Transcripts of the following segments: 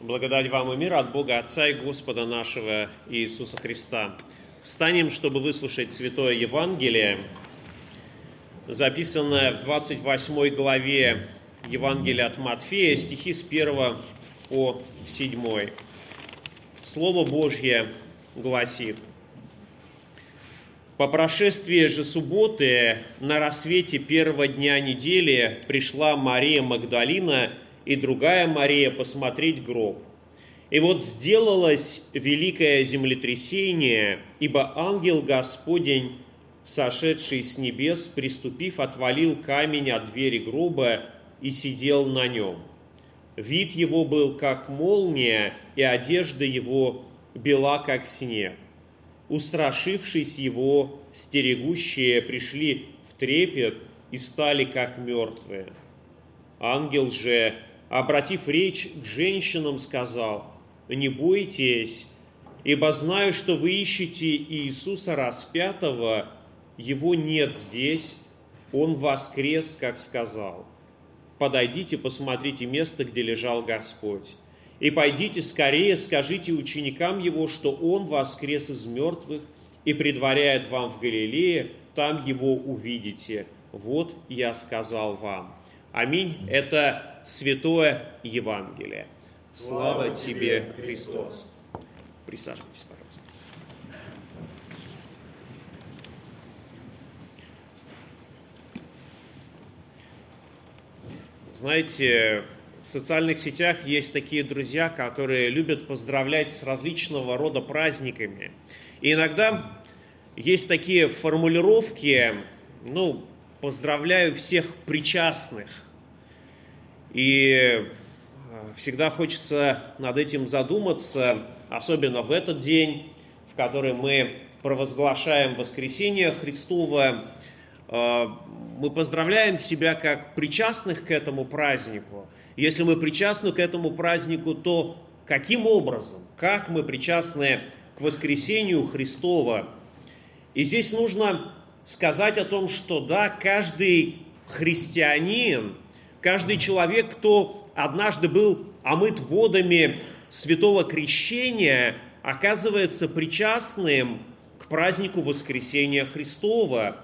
Благодать вам и мир от Бога Отца и Господа нашего Иисуса Христа. Встанем, чтобы выслушать Святое Евангелие, записанное в 28 главе Евангелия от Матфея, стихи с 1 по 7. Слово Божье гласит. По прошествии же субботы на рассвете первого дня недели пришла Мария Магдалина – и другая Мария посмотреть гроб. И вот сделалось великое землетрясение, ибо ангел Господень, сошедший с небес, приступив, отвалил камень от двери гроба и сидел на нем. Вид его был как молния, и одежда его бела как снег. Устрашившись его, стерегущие пришли в трепет и стали как мертвые. Ангел же обратив речь к женщинам, сказал, «Не бойтесь, ибо знаю, что вы ищете Иисуса распятого, его нет здесь, он воскрес, как сказал. Подойдите, посмотрите место, где лежал Господь. И пойдите скорее, скажите ученикам его, что он воскрес из мертвых и предваряет вам в Галилее, там его увидите. Вот я сказал вам. Аминь. Это Святое Евангелие. Слава тебе, Христос. Присаживайтесь, пожалуйста. Знаете, в социальных сетях есть такие друзья, которые любят поздравлять с различного рода праздниками. И иногда есть такие формулировки, ну, поздравляю всех причастных и э, всегда хочется над этим задуматься, особенно в этот день, в который мы провозглашаем воскресение Христова. Э, мы поздравляем себя как причастных к этому празднику. Если мы причастны к этому празднику, то каким образом, как мы причастны к воскресению Христова? И здесь нужно сказать о том, что да, каждый христианин – Каждый человек, кто однажды был омыт водами святого крещения, оказывается причастным к празднику воскресения Христова.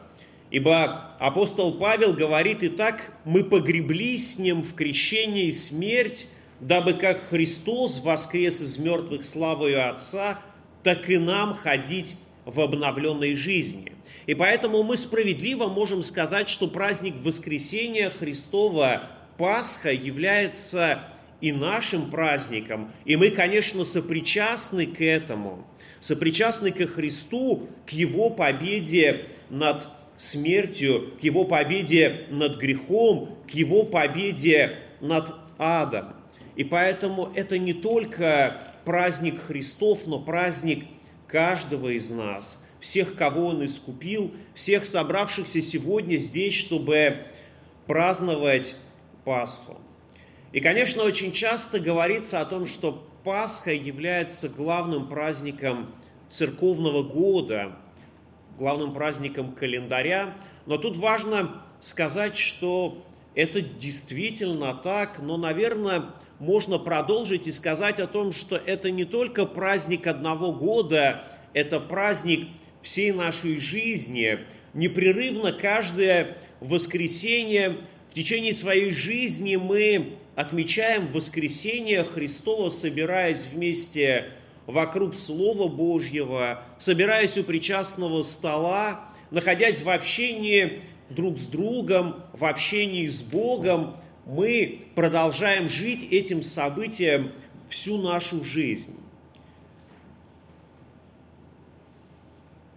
Ибо апостол Павел говорит, и так мы погребли с ним в крещении смерть, дабы как Христос воскрес из мертвых славою Отца, так и нам ходить в обновленной жизни. И поэтому мы справедливо можем сказать, что праздник воскресения Христова, Пасха, является и нашим праздником. И мы, конечно, сопричастны к этому, сопричастны ко Христу, к Его победе над смертью, к Его победе над грехом, к Его победе над адом. И поэтому это не только праздник Христов, но праздник каждого из нас, всех, кого Он искупил, всех собравшихся сегодня здесь, чтобы праздновать Пасху. И, конечно, очень часто говорится о том, что Пасха является главным праздником церковного года, главным праздником календаря. Но тут важно сказать, что это действительно так, но, наверное, можно продолжить и сказать о том, что это не только праздник одного года, это праздник всей нашей жизни. Непрерывно каждое воскресенье в течение своей жизни мы отмечаем воскресение Христова, собираясь вместе вокруг Слова Божьего, собираясь у причастного стола, находясь в общении друг с другом, в общении с Богом, мы продолжаем жить этим событием всю нашу жизнь.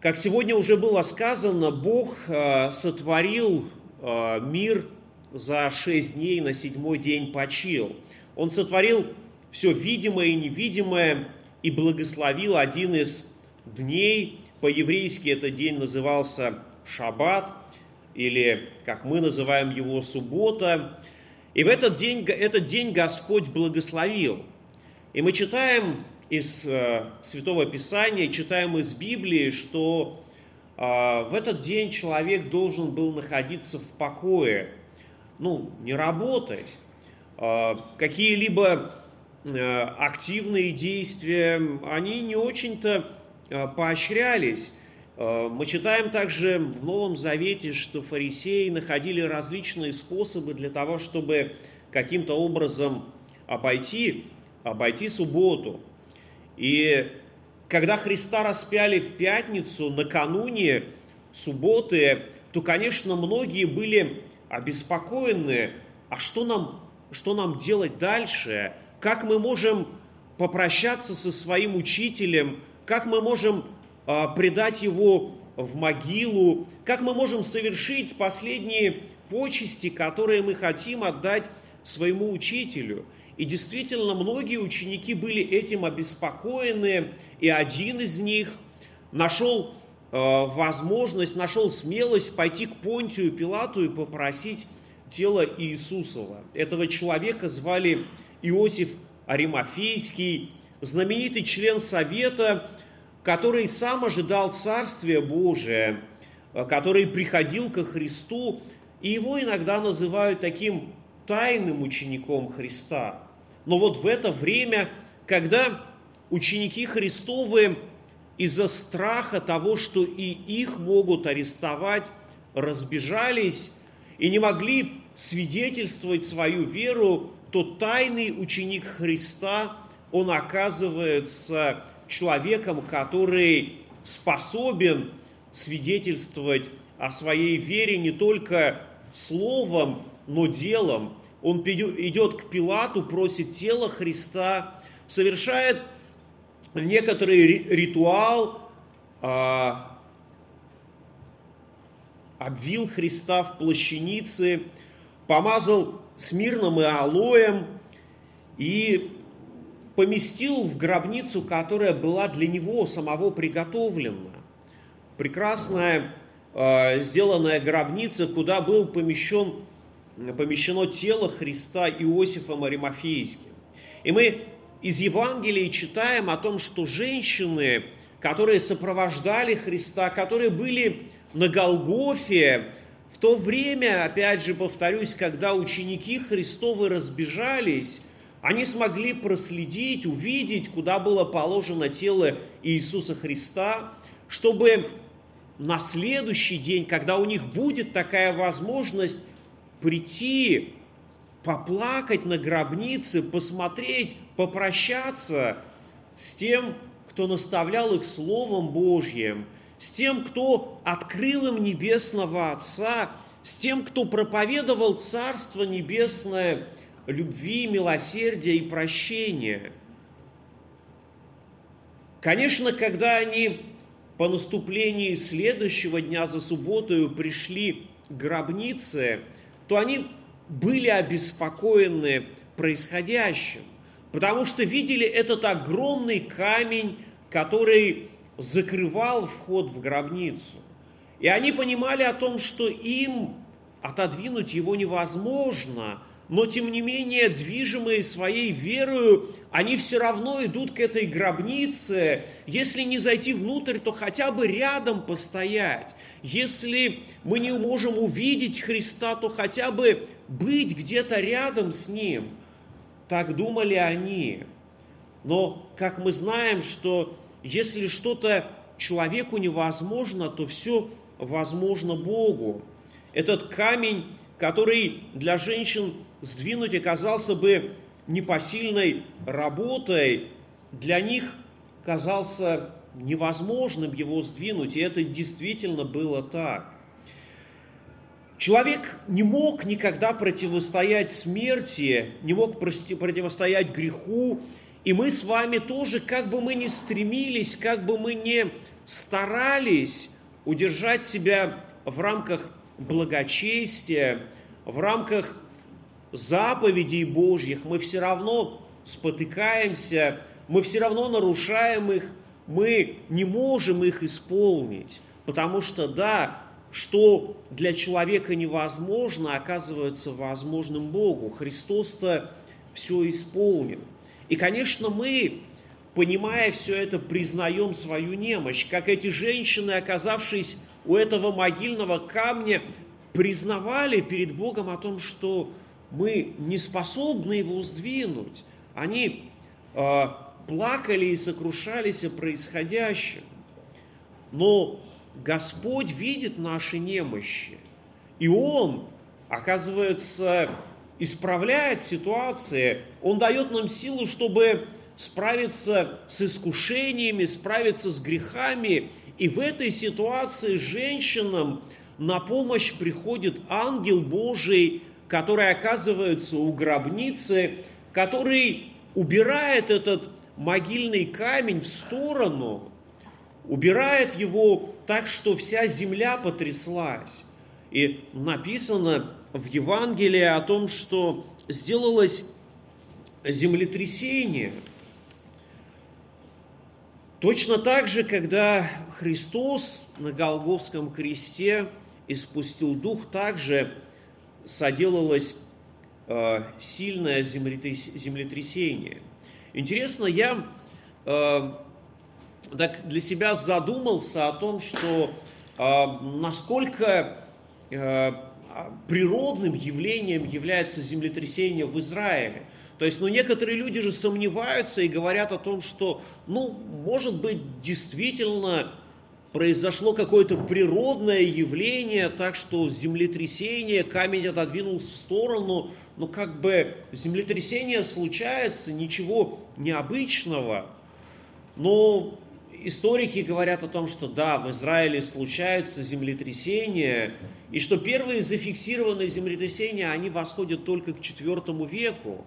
Как сегодня уже было сказано, Бог э, сотворил э, мир за шесть дней, на седьмой день почил. Он сотворил все видимое и невидимое и благословил один из дней. По-еврейски этот день назывался Шаббат, или, как мы называем его, суббота. И в этот день, этот день Господь благословил. И мы читаем из э, Святого Писания, читаем из Библии, что э, в этот день человек должен был находиться в покое, ну, не работать, э, какие-либо э, активные действия, они не очень-то э, поощрялись. Э, мы читаем также в Новом Завете, что фарисеи находили различные способы для того, чтобы каким-то образом обойти, обойти субботу. И когда Христа распяли в пятницу, накануне субботы, то, конечно, многие были обеспокоены, а что нам, что нам делать дальше? Как мы можем попрощаться со своим учителем? Как мы можем а, предать его в могилу? Как мы можем совершить последние почести, которые мы хотим отдать своему учителю? И действительно, многие ученики были этим обеспокоены, и один из них нашел э, возможность, нашел смелость пойти к Понтию Пилату и попросить тело Иисусова. Этого человека звали Иосиф Аримафейский, знаменитый член Совета, который сам ожидал Царствия Божия, э, который приходил ко Христу, и его иногда называют таким тайным учеником Христа. Но вот в это время, когда ученики Христовы из-за страха того, что и их могут арестовать, разбежались и не могли свидетельствовать свою веру, то тайный ученик Христа, он оказывается человеком, который способен свидетельствовать о своей вере не только словом, но делом. Он идет к Пилату, просит тело Христа, совершает некоторый ритуал, а, обвил Христа в плащанице, помазал смирным и алоем и поместил в гробницу, которая была для него самого приготовлена. Прекрасная э, сделанная гробница, куда был помещен, помещено тело Христа Иосифом Аримафейским. И мы из Евангелия читаем о том, что женщины, которые сопровождали Христа, которые были на Голгофе, в то время, опять же повторюсь, когда ученики Христовы разбежались, они смогли проследить, увидеть, куда было положено тело Иисуса Христа, чтобы на следующий день, когда у них будет такая возможность прийти, поплакать на гробнице, посмотреть, попрощаться с тем, кто наставлял их Словом Божьим, с тем, кто открыл им Небесного Отца, с тем, кто проповедовал Царство Небесное – любви, милосердия и прощения. Конечно, когда они по наступлении следующего дня за субботою пришли к гробнице, то они были обеспокоены происходящим, потому что видели этот огромный камень, который закрывал вход в гробницу. И они понимали о том, что им отодвинуть его невозможно – но тем не менее, движимые своей верою, они все равно идут к этой гробнице. Если не зайти внутрь, то хотя бы рядом постоять. Если мы не можем увидеть Христа, то хотя бы быть где-то рядом с Ним. Так думали они. Но, как мы знаем, что если что-то человеку невозможно, то все возможно Богу. Этот камень, который для женщин сдвинуть оказался бы непосильной работой, для них казался невозможным его сдвинуть, и это действительно было так. Человек не мог никогда противостоять смерти, не мог противостоять греху, и мы с вами тоже, как бы мы ни стремились, как бы мы ни старались удержать себя в рамках благочестия, в рамках заповедей Божьих, мы все равно спотыкаемся, мы все равно нарушаем их, мы не можем их исполнить. Потому что, да, что для человека невозможно, оказывается возможным Богу. Христос-то все исполнил. И, конечно, мы, понимая все это, признаем свою немощь, как эти женщины, оказавшись у этого могильного камня, признавали перед Богом о том, что мы не способны его сдвинуть. Они э, плакали и сокрушались о происходящем. Но Господь видит наши немощи, и Он, оказывается, исправляет ситуации, Он дает нам силу, чтобы справиться с искушениями, справиться с грехами. И в этой ситуации женщинам на помощь приходит ангел Божий, который оказывается у гробницы, который убирает этот могильный камень в сторону, убирает его так, что вся земля потряслась. И написано в Евангелии о том, что сделалось землетрясение. Точно так же, когда Христос на Голговском кресте испустил дух, также соделалось э, сильное землетрясение. Интересно, я э, так для себя задумался о том, что э, насколько э, природным явлением является землетрясение в Израиле. То есть, ну, некоторые люди же сомневаются и говорят о том, что, ну, может быть, действительно произошло какое-то природное явление, так что землетрясение, камень отодвинулся в сторону, но как бы землетрясение случается, ничего необычного. Но историки говорят о том, что да, в Израиле случаются землетрясения, и что первые зафиксированные землетрясения, они восходят только к IV веку.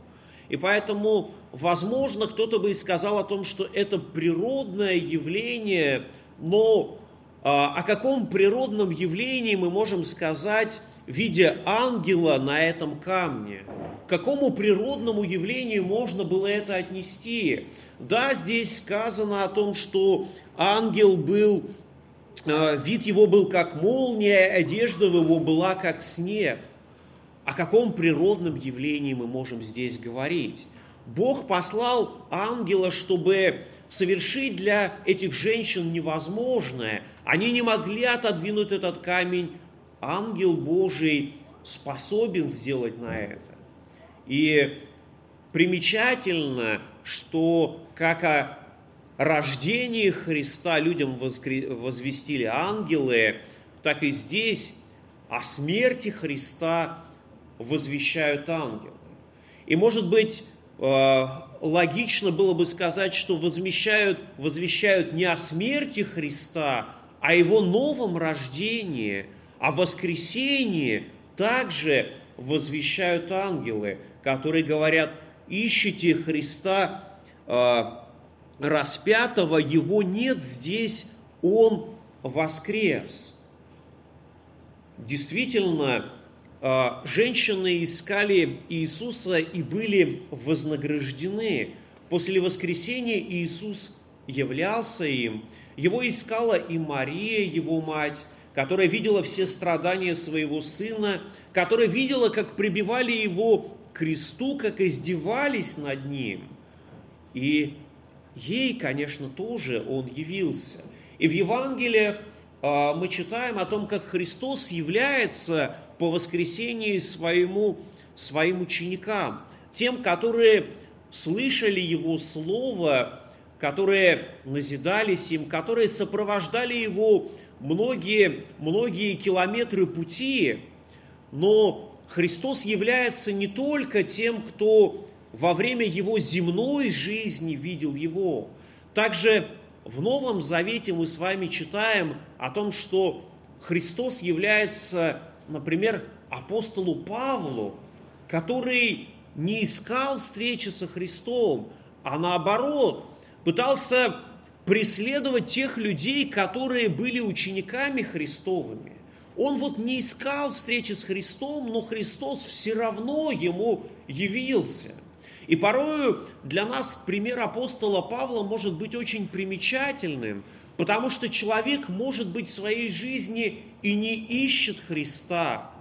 И поэтому, возможно, кто-то бы и сказал о том, что это природное явление, но а, о каком природном явлении мы можем сказать виде ангела на этом камне? К какому природному явлению можно было это отнести? Да, здесь сказано о том, что ангел был, а, вид его был как молния, одежда его была как снег. О каком природном явлении мы можем здесь говорить? Бог послал ангела, чтобы совершить для этих женщин невозможное. Они не могли отодвинуть этот камень. Ангел Божий способен сделать на это. И примечательно, что как о рождении Христа людям возвестили ангелы, так и здесь о смерти Христа возвещают ангелы. И, может быть, логично было бы сказать, что возвещают, возвещают не о смерти Христа, а о его новом рождении, о воскресении также возвещают ангелы, которые говорят, ищите Христа э, распятого, его нет здесь, он воскрес. Действительно, женщины искали Иисуса и были вознаграждены. После воскресения Иисус являлся им. Его искала и Мария, его мать, которая видела все страдания своего сына, которая видела, как прибивали его к кресту, как издевались над ним. И ей, конечно, тоже он явился. И в Евангелиях а, мы читаем о том, как Христос является по воскресении своему, своим ученикам, тем, которые слышали Его Слово, которые назидались им, которые сопровождали Его многие, многие километры пути. Но Христос является не только тем, кто во время Его земной жизни видел Его. Также в Новом Завете мы с вами читаем о том, что Христос является например, апостолу Павлу, который не искал встречи со Христом, а наоборот, пытался преследовать тех людей, которые были учениками Христовыми. Он вот не искал встречи с Христом, но Христос все равно ему явился. И порою для нас пример апостола Павла может быть очень примечательным – Потому что человек, может быть, в своей жизни и не ищет Христа.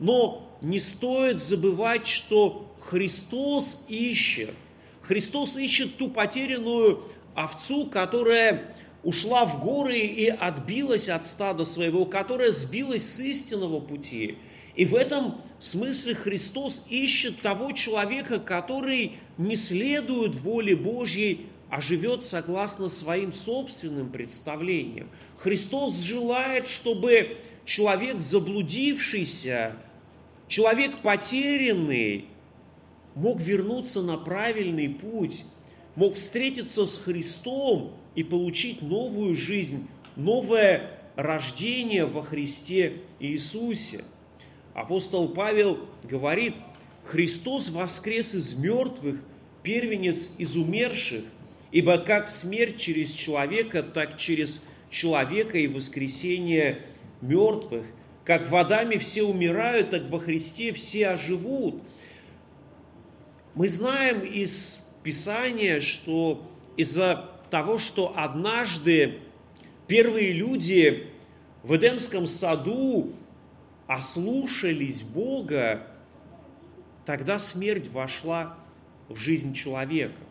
Но не стоит забывать, что Христос ищет. Христос ищет ту потерянную овцу, которая ушла в горы и отбилась от стада своего, которая сбилась с истинного пути. И в этом смысле Христос ищет того человека, который не следует воле Божьей, а живет согласно своим собственным представлениям. Христос желает, чтобы человек заблудившийся, человек потерянный, мог вернуться на правильный путь, мог встретиться с Христом и получить новую жизнь, новое рождение во Христе Иисусе. Апостол Павел говорит, Христос воскрес из мертвых, первенец из умерших, ибо как смерть через человека, так через человека и воскресение мертвых. Как водами все умирают, так во Христе все оживут. Мы знаем из Писания, что из-за того, что однажды первые люди в Эдемском саду ослушались Бога, тогда смерть вошла в жизнь человека.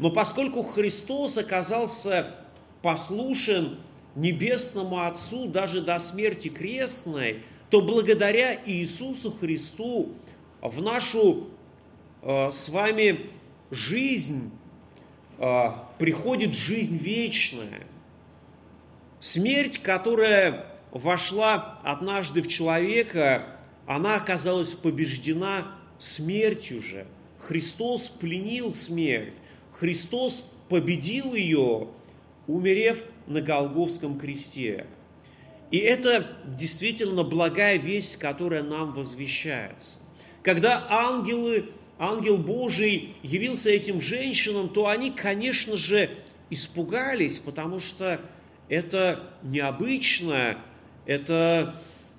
Но поскольку Христос оказался послушен Небесному Отцу даже до смерти крестной, то благодаря Иисусу Христу в нашу э, с вами жизнь э, приходит жизнь вечная. Смерть, которая вошла однажды в человека, она оказалась побеждена смертью же. Христос пленил смерть. Христос победил ее, умерев на Голговском кресте. И это действительно благая весть, которая нам возвещается. Когда ангелы, ангел Божий явился этим женщинам, то они, конечно же, испугались, потому что это необычно, это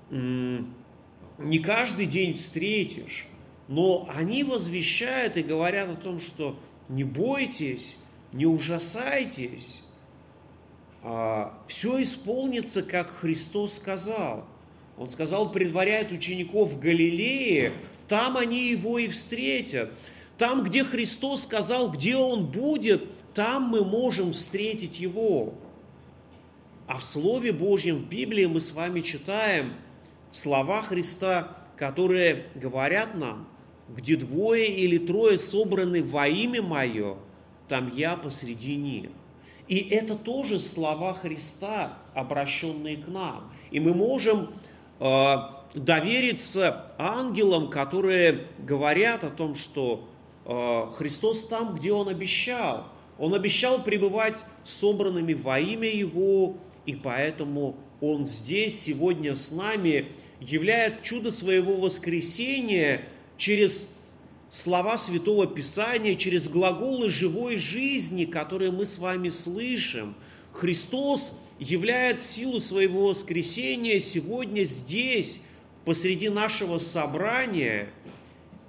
не каждый день встретишь. Но они возвещают и говорят о том, что не бойтесь, не ужасайтесь, а, все исполнится, как Христос сказал. Он сказал, предваряет учеников в Галилее, там они его и встретят. Там, где Христос сказал, где Он будет, там мы можем встретить Его. А в Слове Божьем, в Библии мы с вами читаем слова Христа, которые говорят нам, где двое или трое собраны во имя Мое, там я посреди них. И это тоже слова Христа, обращенные к нам. И мы можем э, довериться ангелам, которые говорят о том, что э, Христос там, где Он обещал. Он обещал пребывать собранными во имя Его, и поэтому Он здесь, сегодня с нами, являет чудо своего воскресения через слова Святого Писания, через глаголы живой жизни, которые мы с вами слышим. Христос являет силу своего воскресения сегодня здесь, посреди нашего собрания.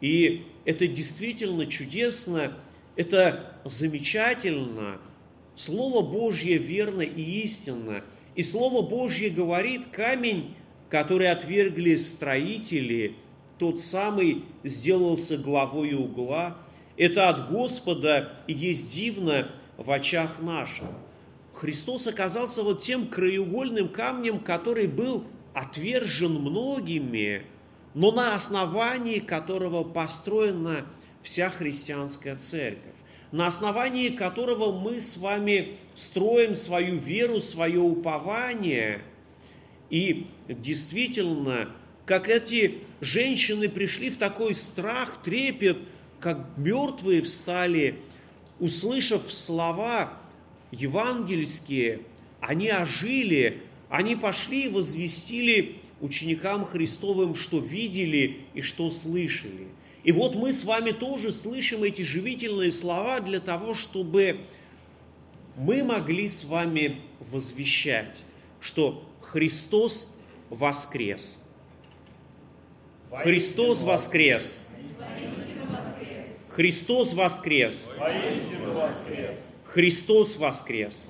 И это действительно чудесно, это замечательно. Слово Божье верно и истинно. И Слово Божье говорит, камень, который отвергли строители – тот самый сделался главой угла. Это от Господа есть дивно в очах наших. Христос оказался вот тем краеугольным камнем, который был отвержен многими, но на основании которого построена вся христианская церковь, на основании которого мы с вами строим свою веру, свое упование. И действительно, как эти женщины пришли в такой страх, трепет, как мертвые встали, услышав слова евангельские, они ожили, они пошли и возвестили ученикам Христовым, что видели и что слышали. И вот мы с вами тоже слышим эти живительные слова для того, чтобы мы могли с вами возвещать, что Христос воскрес – Христос воскрес! Христос воскрес! Христос воскрес!